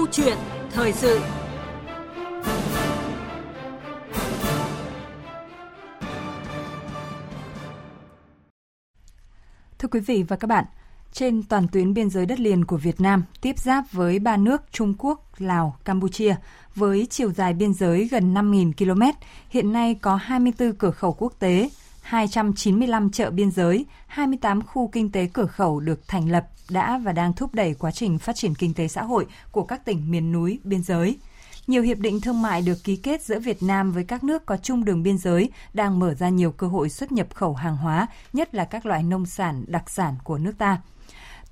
Câu chuyện thời sự. Thưa quý vị và các bạn, trên toàn tuyến biên giới đất liền của Việt Nam tiếp giáp với ba nước Trung Quốc, Lào, Campuchia với chiều dài biên giới gần 5.000 km, hiện nay có 24 cửa khẩu quốc tế, 295 chợ biên giới, 28 khu kinh tế cửa khẩu được thành lập đã và đang thúc đẩy quá trình phát triển kinh tế xã hội của các tỉnh miền núi, biên giới. Nhiều hiệp định thương mại được ký kết giữa Việt Nam với các nước có chung đường biên giới đang mở ra nhiều cơ hội xuất nhập khẩu hàng hóa, nhất là các loại nông sản đặc sản của nước ta.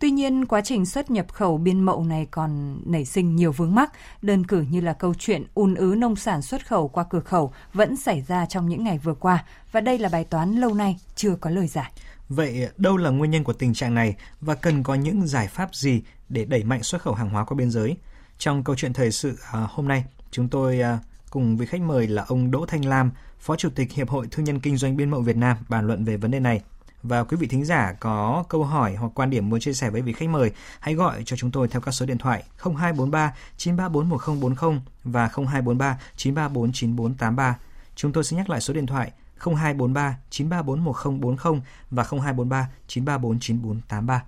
Tuy nhiên, quá trình xuất nhập khẩu biên mậu này còn nảy sinh nhiều vướng mắc, đơn cử như là câu chuyện ùn ứ nông sản xuất khẩu qua cửa khẩu vẫn xảy ra trong những ngày vừa qua, và đây là bài toán lâu nay chưa có lời giải. Vậy đâu là nguyên nhân của tình trạng này và cần có những giải pháp gì để đẩy mạnh xuất khẩu hàng hóa qua biên giới? Trong câu chuyện thời sự à, hôm nay, chúng tôi à, cùng với khách mời là ông Đỗ Thanh Lam, Phó Chủ tịch Hiệp hội Thương nhân Kinh doanh Biên mậu Việt Nam bàn luận về vấn đề này. Và quý vị thính giả có câu hỏi hoặc quan điểm muốn chia sẻ với vị khách mời, hãy gọi cho chúng tôi theo các số điện thoại 0243 934 1040 và 0243 934 9483. Chúng tôi sẽ nhắc lại số điện thoại 0243 934 1040 và 0243 934 9483.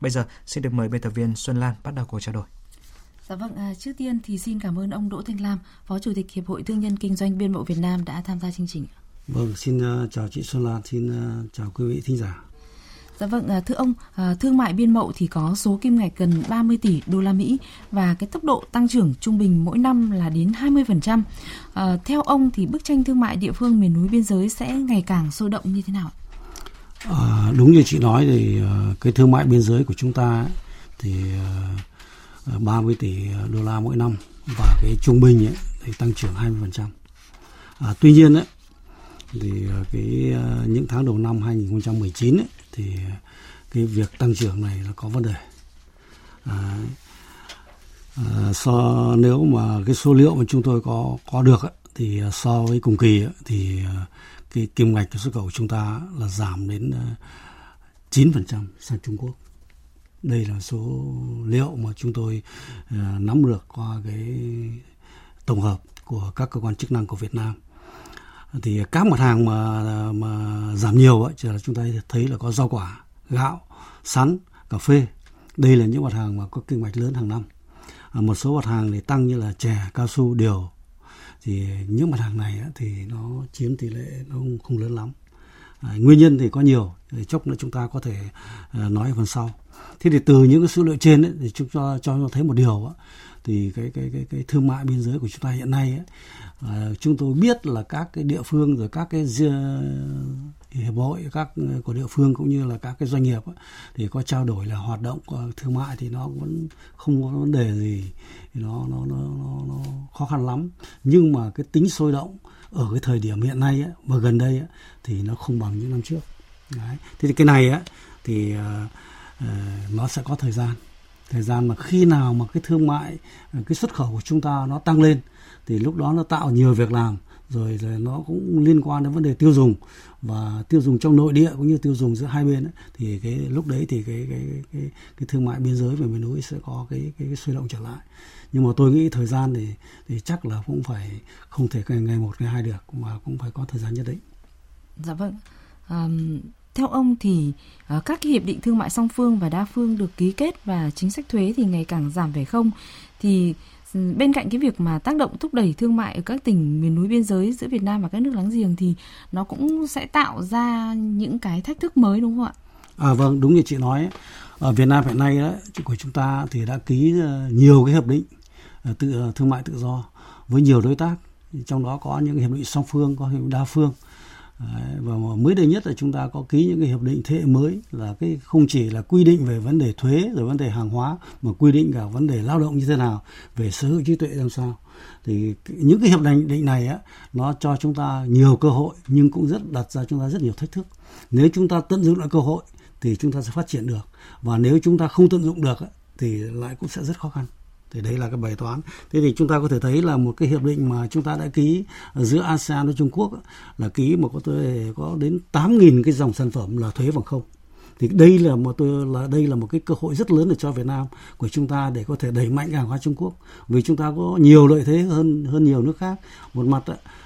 Bây giờ xin được mời biên tập viên Xuân Lan bắt đầu cuộc trao đổi. Dạ vâng, à, trước tiên thì xin cảm ơn ông Đỗ Thanh Lam, Phó Chủ tịch Hiệp hội Thương nhân Kinh doanh Biên bộ Việt Nam đã tham gia chương trình. Vâng, xin uh, chào chị Xuân Lan, xin uh, chào quý vị thính giả. Dạ vâng, à, thưa ông, à, thương mại biên mậu thì có số kim ngạch gần 30 tỷ đô la Mỹ và cái tốc độ tăng trưởng trung bình mỗi năm là đến 20%. À, theo ông thì bức tranh thương mại địa phương miền núi biên giới sẽ ngày càng sôi động như thế nào? À, đúng như chị nói thì uh, cái thương mại biên giới của chúng ta thì uh, 30 tỷ đô la mỗi năm và cái trung bình ấy, thì tăng trưởng 20%. À, tuy nhiên ấy, thì ờ, cái ờ, những tháng đầu năm 2019 ấy, thì ờ, cái việc tăng trưởng này là có vấn đề. À, à, so nếu mà cái số liệu mà chúng tôi có có được ấy, thì so với cùng kỳ ấy, thì cái kim ngạch xuất khẩu của chúng ta là giảm đến 9% sang Trung Quốc. Đây là số liệu mà chúng tôi nắm được qua cái tổng hợp của các cơ quan chức năng của Việt Nam thì các mặt hàng mà mà giảm nhiều ấy, chỉ là chúng ta thấy là có rau quả, gạo, sắn, cà phê. Đây là những mặt hàng mà có kinh mạch lớn hàng năm. À, một số mặt hàng thì tăng như là chè, cao su, điều. Thì những mặt hàng này ấy, thì nó chiếm tỷ lệ nó không, không lớn lắm. À, nguyên nhân thì có nhiều, thì chốc nữa chúng ta có thể à, nói phần sau. Thế thì từ những cái số liệu trên ấy, thì chúng ta cho cho thấy một điều ấy, thì cái cái cái cái thương mại biên giới của chúng ta hiện nay ấy, Ờ, chúng tôi biết là các cái địa phương rồi các cái hiệp hội các của địa phương cũng như là các cái doanh nghiệp ấy, thì có trao đổi là hoạt động thương mại thì nó vẫn không có vấn đề gì nó nó nó nó, nó khó khăn lắm. Nhưng mà cái tính sôi động ở cái thời điểm hiện nay ấy, và gần đây ấy, thì nó không bằng những năm trước. Đấy. thế thì cái này ấy, thì uh, nó sẽ có thời gian. Thời gian mà khi nào mà cái thương mại cái xuất khẩu của chúng ta nó tăng lên thì lúc đó nó tạo nhiều việc làm rồi, rồi nó cũng liên quan đến vấn đề tiêu dùng và tiêu dùng trong nội địa cũng như tiêu dùng giữa hai bên ấy, thì cái lúc đấy thì cái cái cái cái thương mại biên giới về miền núi sẽ có cái cái, cái suy động trở lại nhưng mà tôi nghĩ thời gian thì thì chắc là cũng phải không thể ngày ngày một ngày hai được mà cũng phải có thời gian nhất định. Dạ vâng. Um, theo ông thì ờ, các cái hiệp định thương mại song phương và đa phương được ký kết và chính sách thuế thì ngày càng giảm về không thì Ừ, bên cạnh cái việc mà tác động thúc đẩy thương mại ở các tỉnh miền núi biên giới giữa Việt Nam và các nước láng giềng thì nó cũng sẽ tạo ra những cái thách thức mới đúng không ạ? À vâng, đúng như chị nói. Ở Việt Nam hiện nay đó, của chúng ta thì đã ký ờ, nhiều cái hiệp định ờ, tự ờ, thương mại tự do với nhiều đối tác, trong đó có những hiệp định song phương, có hiệp định đa phương. Đấy, và mới đây nhất là chúng ta có ký những cái hiệp định thế hệ mới là cái không chỉ là quy định về vấn đề thuế rồi vấn đề hàng hóa mà quy định cả vấn đề lao động như thế nào về sở hữu trí tuệ làm sao. Thì những cái hiệp định này á nó cho chúng ta nhiều cơ hội nhưng cũng rất đặt ra chúng ta rất nhiều thách thức. Nếu chúng ta tận dụng lại cơ hội thì chúng ta sẽ phát triển được. Và nếu chúng ta không tận dụng được thì lại cũng sẽ rất khó khăn thì đấy là cái bài toán. Thế thì chúng ta có thể thấy là một cái hiệp định mà chúng ta đã ký giữa ASEAN với Trung Quốc là ký mà có thể có đến 8.000 cái dòng sản phẩm là thuế bằng không. Thì đây là một tôi là đây là một cái cơ hội rất lớn để cho Việt Nam của chúng ta để có thể đẩy mạnh hàng hóa Trung Quốc. Vì chúng ta có nhiều lợi thế hơn hơn nhiều nước khác. Một mặt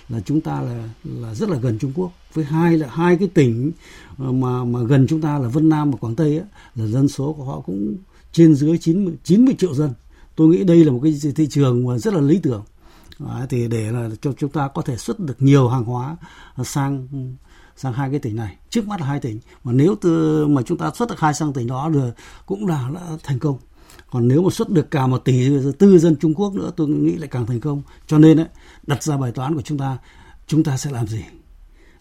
là chúng ta là là rất là gần Trung Quốc. Với hai là hai cái tỉnh ờ, mà mà gần chúng ta là Vân Nam và Quảng Tây ấy, là dân số của họ cũng trên dưới 90 90 triệu dân tôi nghĩ đây là một cái thị trường mà rất là lý tưởng. À, thì để là cho chúng ta có thể xuất được nhiều hàng hóa sang sang hai cái tỉnh này. Trước mắt là hai tỉnh mà nếu từ mà chúng ta xuất được hai sang tỉnh đó rồi cũng là đã thành công. Còn nếu mà xuất được cả một tỷ tư dân Trung Quốc nữa tôi nghĩ lại càng thành công. Cho nên ấy, đặt ra bài toán của chúng ta chúng ta sẽ làm gì?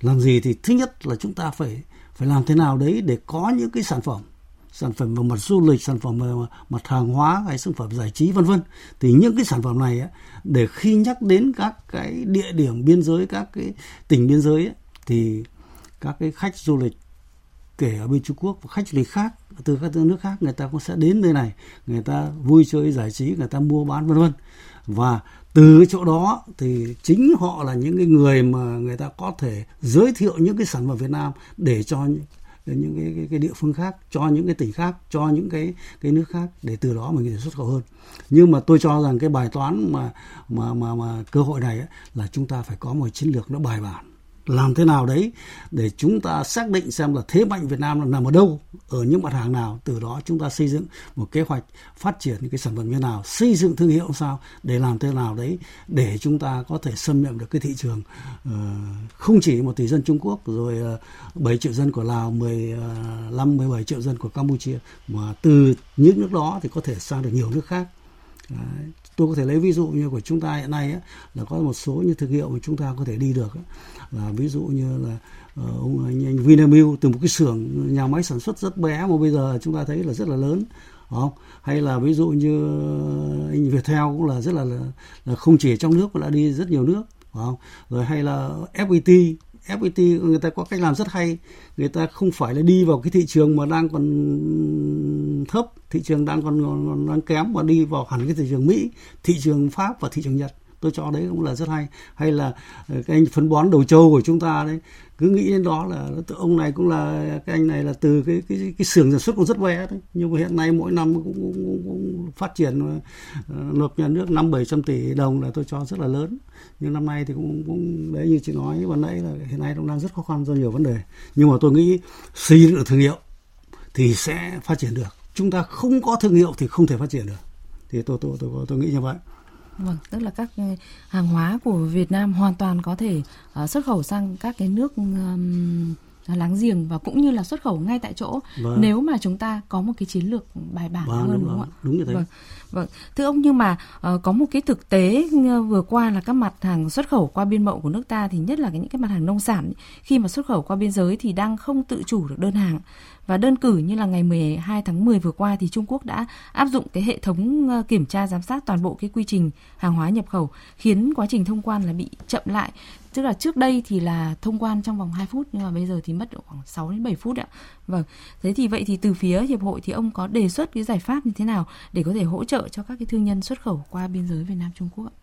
Làm gì thì thứ nhất là chúng ta phải phải làm thế nào đấy để có những cái sản phẩm sản phẩm về mặt du lịch sản phẩm về mặt hàng hóa hay sản phẩm giải trí vân vân. Thì những cái sản phẩm này ấy, để khi nhắc đến các cái địa điểm biên giới các cái tỉnh biên giới ấy, thì các cái khách du lịch kể ở bên Trung Quốc và khách du lịch khác từ các nước khác người ta cũng sẽ đến nơi này người ta vui chơi giải trí người ta mua bán vân vân. Và từ cái chỗ đó thì chính họ là những cái người mà người ta có thể giới thiệu những cái sản phẩm Việt Nam để cho những cái, cái, cái địa phương khác cho những cái tỉnh khác cho những cái cái nước khác để từ đó mình có thể xuất khẩu hơn. Nhưng mà tôi cho rằng cái bài toán mà mà mà mà cơ hội này ấy, là chúng ta phải có một chiến lược nó bài bản làm thế nào đấy để chúng ta xác định xem là thế mạnh Việt Nam là nằm ở đâu ở những mặt hàng nào từ đó chúng ta xây dựng một kế hoạch phát triển những cái sản phẩm như nào xây dựng thương hiệu sao để làm thế nào đấy để chúng ta có thể xâm nhập được cái thị trường uh, không chỉ một tỷ dân Trung Quốc rồi ờ, uh, 7 triệu dân của Lào 15 17 ờ, triệu dân của Campuchia mà từ những nước đó thì có thể sang được nhiều nước khác Đấy. tôi có thể lấy ví dụ như của chúng ta hiện nay ấy, là có một số những thương hiệu mà chúng ta có thể đi được ấy, là ví dụ như là ờ, ông anh, anh Vinamilk từ một cái xưởng nhà máy sản xuất rất bé mà bây giờ chúng ta thấy là rất là lớn không? Hay là ví dụ như ờ, anh Viettel cũng là rất là, là, là không chỉ trong nước mà đã đi rất nhiều nước không? Rồi hay là FPT FPT người ta có cách làm rất hay người ta không phải là đi vào cái thị trường mà đang còn thấp thị trường đang còn, còn đang kém mà đi vào hẳn cái thị trường Mỹ thị trường Pháp và thị trường Nhật tôi cho đấy cũng là rất hay. Hay là ờ, cái anh phân bón đầu châu của chúng ta đấy cứ nghĩ đến đó là ông này cũng là cái anh này là từ cái cái cái xưởng sản xuất cũng rất bé đấy. Nhưng mà hiện nay mỗi năm cũng, cũng, cũng, cũng phát triển ờ, nộp nhà nước năm bảy trăm tỷ đồng là tôi cho rất là lớn. Nhưng năm nay thì cũng cũng đấy như chị nói ban nãy là hiện nay cũng đang rất khó khăn do nhiều vấn đề. Nhưng mà tôi nghĩ xây dựng được thương hiệu thì sẽ phát triển được. Chúng ta không có thương hiệu thì không thể phát triển được. Thì tôi tôi tôi tôi, tôi nghĩ như vậy. Vâng, tức là các hàng hóa của Việt Nam hoàn toàn có thể uh, xuất khẩu sang các cái nước um, láng giềng và cũng như là xuất khẩu ngay tại chỗ vâng. nếu mà chúng ta có một cái chiến lược bài bản vâng, hơn đúng, đúng không ạ? Đúng như thế. Vâng. Vâng, thưa ông nhưng mà uh, có một cái thực tế vừa qua là các mặt hàng xuất khẩu qua biên mậu của nước ta thì nhất là cái, những cái mặt hàng nông sản khi mà xuất khẩu qua biên giới thì đang không tự chủ được đơn hàng và đơn cử như là ngày 12 tháng 10 vừa qua thì Trung Quốc đã áp dụng cái hệ thống ờ, kiểm tra giám sát toàn bộ cái quy trình hàng hóa nhập khẩu khiến quá trình thông quan là bị chậm lại. Tức là trước đây thì là thông quan trong vòng 2 phút nhưng mà bây giờ thì mất khoảng 6 đến 7 phút ạ. Vâng. Thế thì vậy thì từ phía hiệp hội thì ông có đề xuất cái giải pháp như thế nào để có thể hỗ trợ cho các cái thương nhân xuất khẩu qua biên giới Việt Nam Trung Quốc ạ?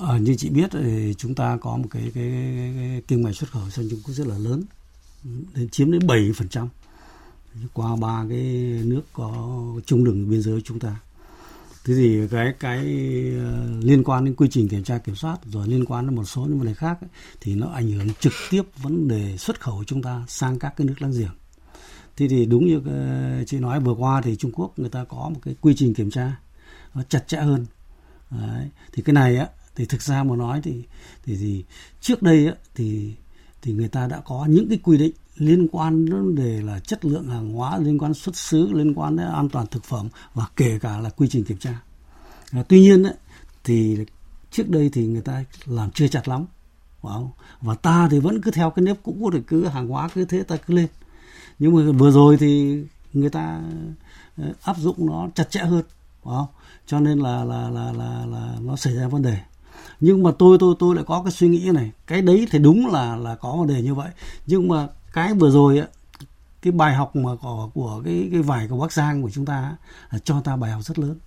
À, như chị biết thì chúng ta có một cái cái, cái, cái kinh ngạch xuất khẩu sang Trung Quốc rất là lớn đến chiếm đến 7% qua ba cái nước có chung đường biên giới chúng ta thế thì cái cái ờ, liên quan đến quy trình kiểm tra kiểm soát rồi liên quan đến một số những vấn đề khác ấy, thì nó ảnh hưởng trực tiếp vấn đề xuất khẩu của chúng ta sang các cái nước láng giềng thế thì đúng như ờ, chị nói vừa qua thì Trung Quốc người ta có một cái quy trình kiểm tra nó chặt chẽ hơn Đấy. thì cái này á thì thực ra mà nói thì thì, thì trước đây á, thì thì người ta đã có những cái quy định liên quan đến vấn đề là chất lượng hàng hóa liên quan xuất xứ liên quan đến an toàn thực phẩm và kể cả là quy trình kiểm tra. À, tuy nhiên ấy, thì trước đây thì người ta làm chưa chặt lắm phải không? và ta thì vẫn cứ theo cái nếp cũ thì cứ hàng hóa cứ thế ta cứ lên. Nhưng mà vừa rồi thì người ta ờ, áp dụng nó chặt chẽ hơn phải không? cho nên là là là là là nó xảy ra vấn đề. Nhưng mà tôi tôi tôi lại có cái suy nghĩ này. Cái đấy thì đúng là là có vấn đề như vậy. Nhưng mà cái vừa rồi á, cái bài học mà của của cái cái vải của Bắc Giang của chúng ta là cho ta bài học rất lớn.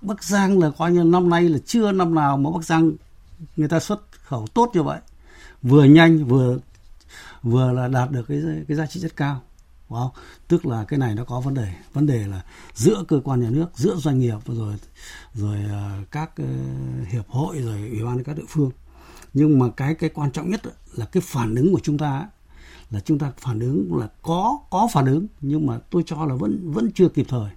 Bắc Giang là coi như năm nay là chưa năm nào mà Bắc Giang người ta xuất khẩu tốt như vậy. Vừa nhanh, vừa vừa là đạt được cái cái giá trị rất cao. đúng không? tức là cái này nó có vấn đề vấn đề là giữa cơ quan nhà nước, giữa doanh nghiệp, rồi rồi ờ, các ờ, hiệp hội, rồi ủy ban các địa phương nhưng mà cái cái quan trọng nhất là cái phản ứng của chúng ta là chúng ta phản ứng là có có phản ứng nhưng mà tôi cho là vẫn vẫn chưa kịp thời.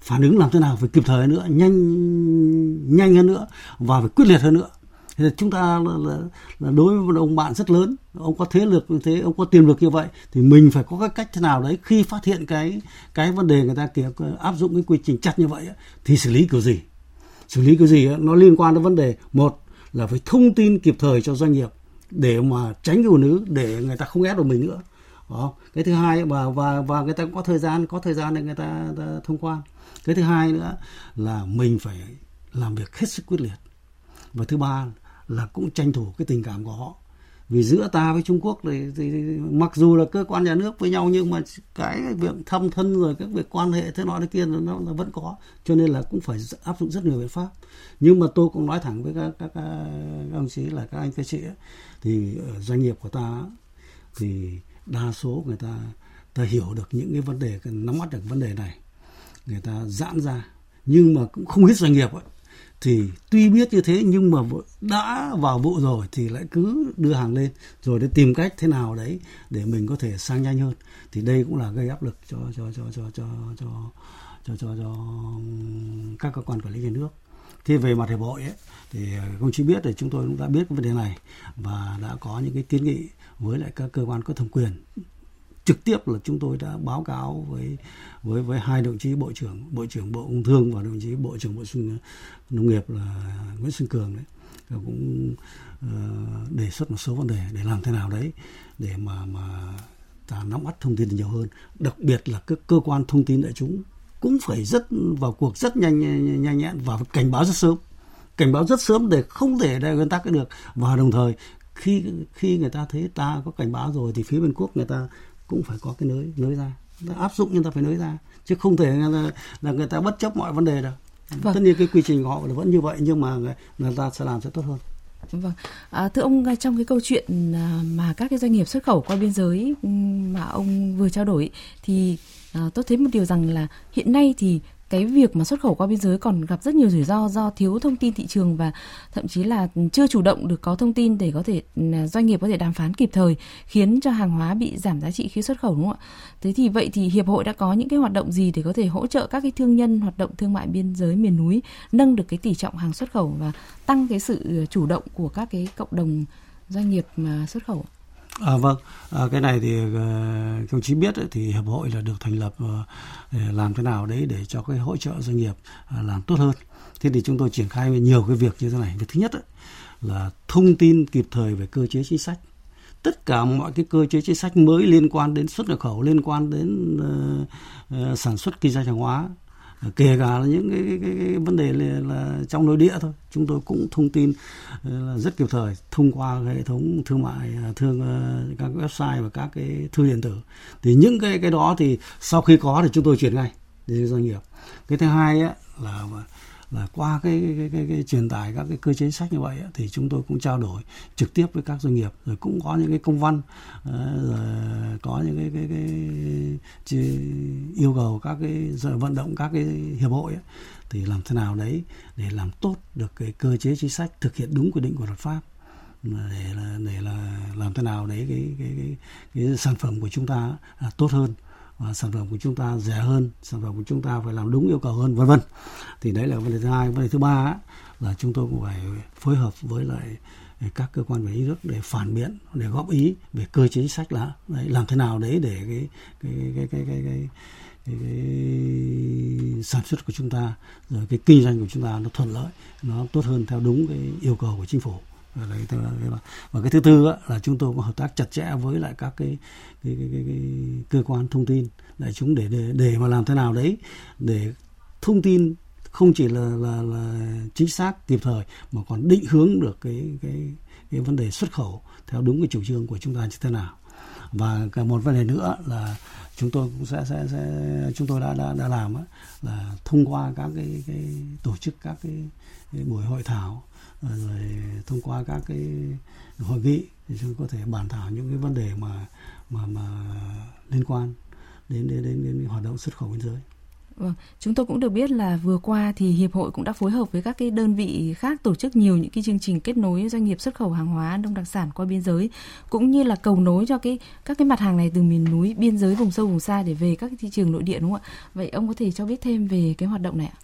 Phản ứng làm thế nào phải kịp thời nữa nhanh nhanh hơn nữa và phải quyết liệt hơn nữa. Thì chúng ta là, là, là đối với một ông bạn rất lớn ông có thế lực như thế ông có tiềm lực như vậy thì mình phải có cái cách thế nào đấy khi phát hiện cái cái vấn đề người ta kiểu áp dụng cái quy trình chặt như vậy thì xử lý kiểu gì? Xử lý kiểu gì nó liên quan đến vấn đề một là phải thông tin kịp thời cho doanh nghiệp để mà tránh cái ùn ứ để người ta không ép được mình nữa. Đó. cái thứ hai và và và người ta cũng có thời gian có thời gian để người ta, ta thông quan cái thứ hai nữa là mình phải làm việc hết sức quyết liệt. Và thứ ba là cũng tranh thủ cái tình cảm của họ vì giữa ta với Trung Quốc thì, thì, thì mặc dù là cơ quan nhà nước với nhau nhưng mà cái việc thăm thân rồi các việc quan hệ thế nọ thế kia nó là vẫn có. Cho nên là cũng phải áp dụng rất nhiều biện pháp. Nhưng mà tôi cũng nói thẳng với các các, các, ông chí là các anh các chị ấy, thì doanh nghiệp của ta thì đa số người ta ta hiểu được những cái vấn đề nắm bắt được vấn đề này người ta giãn ra. Nhưng mà cũng không hết doanh nghiệp ấy thì tuy biết như thế nhưng mà đã vào vụ rồi thì lại cứ đưa hàng lên rồi để tìm cách thế nào đấy để mình có thể sang nhanh hơn. Thì đây cũng là gây áp lực cho cho cho cho cho cho cho cho, cho các cơ quan quản lý nhà nước. Thì về mặt hiệp hội ấy, thì ờ, công chí biết thì chúng tôi cũng đã biết cái vấn đề này và đã có những cái kiến nghị với lại các cơ quan có thẩm quyền trực tiếp là chúng tôi đã báo cáo với với với hai đồng chí bộ trưởng bộ trưởng bộ công thương và đồng chí bộ trưởng bộ nông nghiệp là nguyễn xuân cường đấy. Cũng uh, đề xuất một số vấn đề để làm thế nào đấy để mà mà ta nắm bắt thông tin nhiều hơn. Đặc biệt là các cơ quan thông tin đại chúng cũng phải rất vào cuộc rất nhanh nhanh nhẹn và cảnh báo rất sớm. Cảnh báo rất sớm để không thể để nguyên tắc được. Và đồng thời khi khi người ta thấy ta có cảnh báo rồi thì phía bên quốc người ta cũng phải có cái nới nới ra. Áp dụng nhưng ta phải nới ra chứ không thể là, là người ta bất chấp mọi vấn đề đâu vâng. tất nhiên cái quy trình của họ là vẫn như vậy nhưng mà người, ta sẽ làm sẽ tốt hơn. Vâng, à, thưa ông trong cái câu chuyện à, mà các cái doanh nghiệp xuất khẩu qua biên giới mà ông vừa trao đổi thì à, tôi thấy một điều rằng là hiện nay thì cái việc mà xuất khẩu qua biên giới còn gặp rất nhiều rủi ro do thiếu thông tin thị trường và thậm chí là chưa chủ động được có thông tin để có thể ừ, doanh nghiệp có thể đàm phán kịp thời, khiến cho hàng hóa bị giảm giá trị khi xuất khẩu, đúng không ạ? Thế thì vậy thì hiệp hội đã có những cái hoạt động gì để có thể hỗ trợ các cái thương nhân hoạt động thương mại biên giới miền núi nâng được cái tỷ trọng hàng xuất khẩu và tăng cái sự ừ, chủ động của các cái cộng đồng doanh nghiệp mà xuất khẩu? À, vâng, à, cái này thì uh, công chí biết ấy, thì hiệp hội là được thành lập uh, để làm thế nào đấy để cho cái hỗ trợ doanh nghiệp uh, làm tốt hơn. Thế thì chúng tôi triển khai nhiều cái việc như thế này. Việc thứ nhất ấy, là thông tin kịp thời về cơ chế chính sách. Tất cả mọi cái cơ chế chính sách mới liên quan đến xuất nhập khẩu, liên quan đến uh, uh, sản xuất kinh doanh hàng hóa kể cả là những cái, cái, cái, cái vấn đề là, là trong nội địa thôi chúng tôi cũng thông tin ờ, là rất kịp thời thông qua hệ thống thương mại à, thương ờ, các website và các cái thư điện tử. Thì những cái cái đó thì sau khi có thì chúng tôi chuyển ngay đến doanh nghiệp. Cái thứ hai á, là là qua cái cái, cái, cái truyền tải các cái cơ chế sách như vậy thì chúng tôi cũng trao đổi trực tiếp với các doanh nghiệp rồi cũng có những cái công văn ờ, rồi có những cái cái, cái, cái yêu cầu các cái rồi vận động các cái hiệp hội ấy, thì làm thế nào đấy để làm tốt được cái cơ chế chính sách thực hiện đúng quy định của luật pháp để là để là làm thế nào đấy cái cái cái, cái sản phẩm của chúng ta là tốt hơn và sản phẩm của chúng ta rẻ hơn sản phẩm của chúng ta phải làm đúng yêu cầu hơn vân vân. Thì đấy là vấn đề thứ hai. Vấn đề thứ ba á, là chúng tôi cũng phải phối hợp với lại các cơ quan quản lý nước để phản biện để góp ý về cơ chế chính sách là đấy, làm thế nào đấy để cái cái cái cái cái, cái cái, cái sản xuất của chúng ta rồi cái kinh doanh của chúng ta nó thuận lợi nó tốt hơn theo đúng cái yêu cầu của chính phủ và cái, và cái thứ tư là chúng tôi cũng hợp tác chặt chẽ với lại các cái cái, cái, cái, cái cơ quan thông tin. Đại chúng để để để mà làm thế nào đấy để thông tin không chỉ là là là chính xác kịp thời mà còn định hướng được cái cái cái vấn đề xuất khẩu theo đúng cái chủ trương của chúng ta như thế nào. Và cả một vấn đề nữa là chúng tôi cũng sẽ sẽ, sẽ chúng tôi đã đã đã làm là thông qua các cái, cái tổ chức các cái, cái buổi hội thảo rồi thông qua các cái hội nghị thì chúng có thể bàn thảo những cái vấn đề mà mà mà liên quan đến đến đến, đến hoạt động xuất khẩu biên giới. Vâng, chúng tôi cũng được biết là vừa qua thì hiệp hội cũng đã phối hợp với các cái đơn vị khác tổ chức nhiều những cái chương trình kết nối doanh nghiệp xuất khẩu hàng hóa nông đặc sản qua biên giới cũng như là cầu nối cho cái các cái mặt hàng này từ miền núi, biên giới vùng sâu vùng xa để về các thị trường nội địa đúng không ạ? Vậy ông có thể cho biết thêm về cái hoạt động này ạ?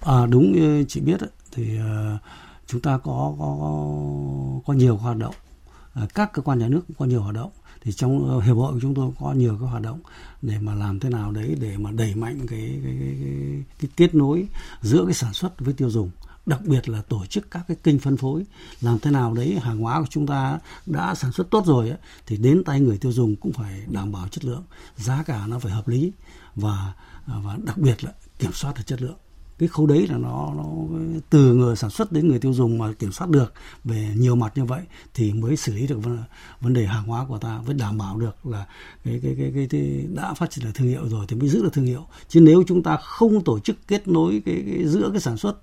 À, đúng chị biết thì uh, chúng ta có có có nhiều hoạt động, à, các cơ quan nhà nước cũng có nhiều hoạt động. Thì trong ờ, hiệp hội của chúng tôi có nhiều cái hoạt động để mà làm thế nào đấy để mà đẩy mạnh cái cái, cái, cái, cái kết nối giữa cái sản xuất với tiêu dùng. Đặc biệt là tổ chức các cái kênh phân phối. Làm thế nào đấy hàng hóa của chúng ta đã sản xuất tốt rồi ấy, thì đến tay người tiêu dùng cũng phải đảm bảo chất lượng. Giá cả nó phải hợp lý và và đặc biệt là kiểm soát được chất lượng cái khâu đấy là nó nó từ người sản xuất đến người tiêu dùng mà kiểm soát được về nhiều mặt như vậy thì mới xử lý được vấn, vấn đề hàng hóa của ta mới đảm bảo được là cái cái cái cái, cái đã phát triển được thương hiệu rồi thì mới giữ được thương hiệu. Chứ nếu chúng ta không tổ chức kết nối cái, cái giữa cái sản xuất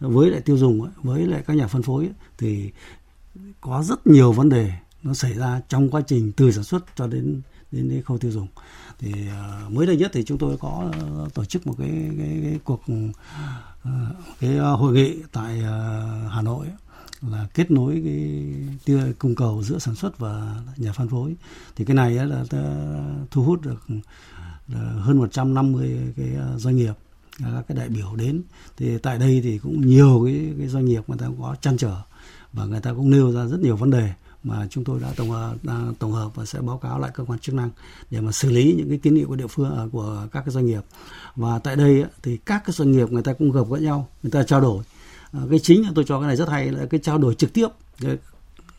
với lại tiêu dùng với lại các nhà phân phối thì có rất nhiều vấn đề nó xảy ra trong quá trình từ sản xuất cho đến đến, đến khâu tiêu dùng thì uh, mới đây nhất thì chúng tôi có uh, tổ chức một cái cái, cái cuộc uh, cái uh, hội nghị tại uh, Hà Nội là kết nối cái tia cung cầu giữa sản xuất và nhà phân phối. Thì cái này là thu hút được hơn 150 cái doanh nghiệp à, các cái đại biểu đến. Thì tại đây thì cũng nhiều cái, cái doanh nghiệp người ta cũng có chăn trở và người ta cũng nêu ra rất nhiều vấn đề mà chúng tôi đã tổng hợp, đã tổng hợp và sẽ báo cáo lại cơ quan chức năng để mà xử lý những cái kiến nghị của địa phương à, của các cái doanh nghiệp. Và tại đây thì các cái doanh nghiệp người ta cũng gặp gỡ nhau người ta trao đổi. Cái chính là tôi cho cái này rất hay là cái trao đổi trực tiếp.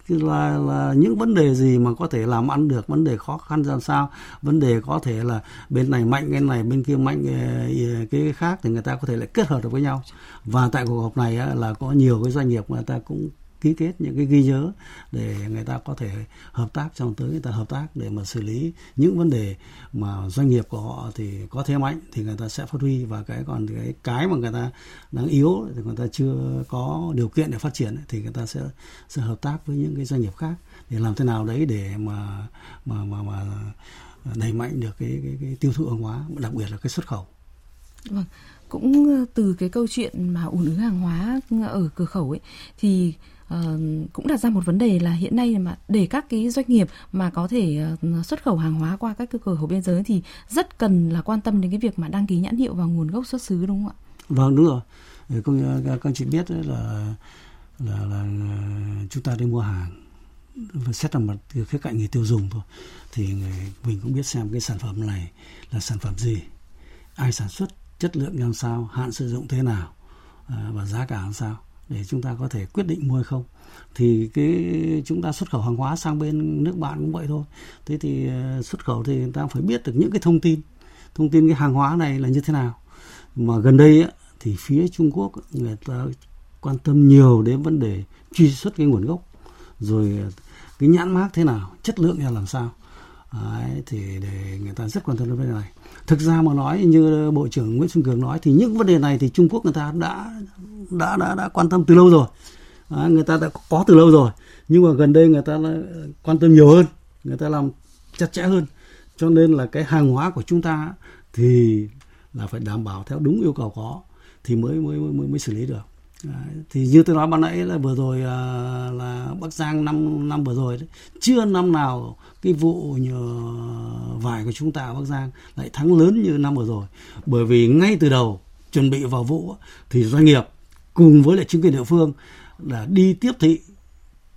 Là là những vấn đề gì mà có thể làm ăn được vấn đề khó khăn ra sao vấn đề có thể là bên này mạnh cái này bên kia mạnh ờ, cái khác thì người ta có thể lại kết hợp được với nhau. Và tại cuộc họp này là có nhiều cái doanh nghiệp người ta cũng ký kết những cái ghi nhớ để người ta có thể hợp tác trong tới người ta hợp tác để mà xử lý những vấn đề mà doanh nghiệp của họ thì có thế mạnh thì người ta sẽ phát huy và cái còn cái cái mà người ta đang yếu thì người ta chưa có điều kiện để phát triển thì người ta sẽ sẽ hợp tác với những cái doanh nghiệp khác để làm thế nào đấy để mà mà mà mà đẩy mạnh được cái cái, cái tiêu thụ hàng hóa đặc biệt là cái xuất khẩu. Vâng, cũng ờ, từ cái câu chuyện mà ủn ứ hàng hóa ở cửa khẩu ấy thì cũng đặt ra một vấn đề là hiện nay mà để các cái doanh nghiệp mà có thể uh, xuất khẩu hàng hóa qua các cửa khẩu biên giới thì rất cần là quan tâm đến cái việc mà đăng ký nhãn hiệu và nguồn gốc xuất xứ đúng không ạ? Vâng đúng rồi. Ờ, Con các chị biết là là là ờ, chúng ta đi mua hàng và xét là mặt từ khía cạnh người tiêu dùng thôi thì người, mình cũng biết xem cái sản phẩm này là sản phẩm gì ai sản xuất chất lượng làm sao hạn sử dụng thế nào và giá cả làm sao để chúng ta có thể quyết định mua hay không. Thì cái chúng ta xuất khẩu hàng hóa sang bên nước bạn cũng vậy thôi. Thế thì ờ, xuất khẩu thì người ta phải biết được những cái thông tin. Thông tin cái hàng hóa này là như thế nào. Mà gần đây á, thì phía Trung Quốc người ta quan tâm nhiều đến vấn đề truy xuất cái nguồn gốc. Rồi ờ, cái nhãn mác thế nào chất lượng là làm sao. Đấy, thì để người ta rất quan tâm đến vấn đề này. Thực ra mà nói như bộ trưởng Nguyễn Xuân Cường nói thì những vấn đề này thì Trung Quốc người ta đã đã đã đã quan tâm từ lâu rồi. Đấy, người ta đã có từ lâu rồi. Nhưng mà gần đây người ta quan tâm nhiều hơn người ta làm chặt chẽ hơn. Cho nên là cái hàng hóa của chúng ta thì là phải đảm bảo theo đúng yêu cầu có thì mới mới mới mới xử lý được thì như tôi nói ban nãy là vừa rồi à, là Bắc Giang năm năm vừa rồi đấy, chưa năm nào cái vụ nhờ vải của chúng ta ở Bắc Giang lại thắng lớn như năm vừa rồi. Bởi vì ngay từ đầu chuẩn bị vào vụ thì doanh nghiệp cùng với lại chính quyền địa phương là đi tiếp thị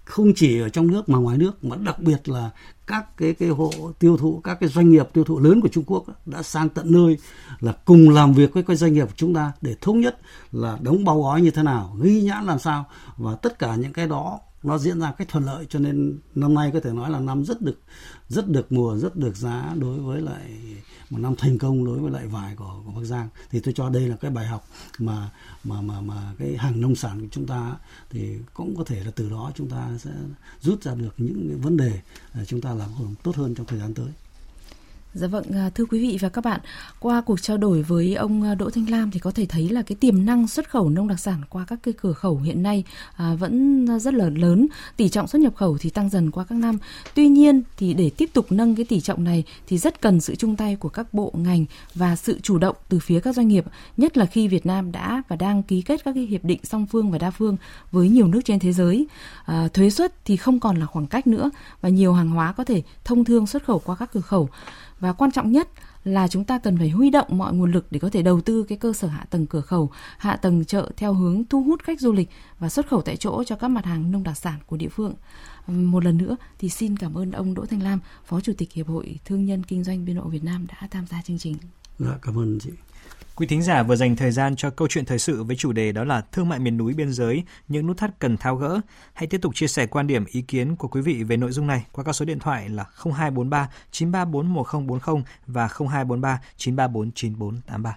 không chỉ ở trong nước mà ngoài nước, mà đặc biệt là các cái cái hộ tiêu thụ, các cái doanh nghiệp tiêu thụ lớn của Trung Quốc đã sang tận nơi là cùng làm việc với các doanh nghiệp của chúng ta để thống nhất là đóng bao gói như thế nào, ghi nhãn làm sao, và tất cả những cái đó nó diễn ra cách thuận lợi cho nên năm nay có thể nói là năm rất được rất được mùa rất được giá đối với lại một năm thành công đối với lại vải của, của Bắc Giang thì tôi cho đây là cái bài học mà mà mà mà cái hàng nông sản của chúng ta thì cũng có thể là từ đó chúng ta sẽ rút ra được những cái vấn đề à, chúng ta làm tốt hơn trong thời gian tới. Dạ vâng, à, thưa quý vị và các bạn, qua cuộc trao đổi với ông à, Đỗ Thanh Lam thì có thể thấy là cái tiềm năng xuất khẩu nông đặc sản qua các cái cửa khẩu hiện nay à, vẫn rất là lớn, tỷ trọng xuất nhập khẩu thì tăng dần qua các năm. Tuy nhiên thì để tiếp tục nâng cái tỷ trọng này thì rất cần sự chung tay của các bộ ngành và sự chủ động từ phía các doanh nghiệp, nhất là khi Việt Nam đã và đang ký kết các cái hiệp định song phương và đa phương với nhiều nước trên thế giới. À, thuế suất thì không còn là khoảng cách nữa và nhiều hàng hóa có thể thông thương xuất khẩu qua các cửa khẩu và quan trọng nhất là chúng ta cần phải huy động mọi nguồn lực để có thể đầu tư cái cơ sở hạ tầng cửa khẩu, hạ tầng chợ theo hướng thu hút khách du lịch và xuất khẩu tại chỗ cho các mặt hàng nông đặc sản của địa phương. Một lần nữa thì xin cảm ơn ông Đỗ Thanh Lam, Phó Chủ tịch Hiệp hội Thương nhân Kinh doanh Biên độ Việt Nam đã tham gia chương trình. Dạ, cảm ơn chị. Quý thính giả vừa dành thời gian cho câu chuyện thời sự với chủ đề đó là thương mại miền núi biên giới, những nút thắt cần tháo gỡ. Hãy tiếp tục chia sẻ quan điểm, ý kiến của quý vị về nội dung này qua các số điện thoại là 0243 934 1040 và 0243 934 9483.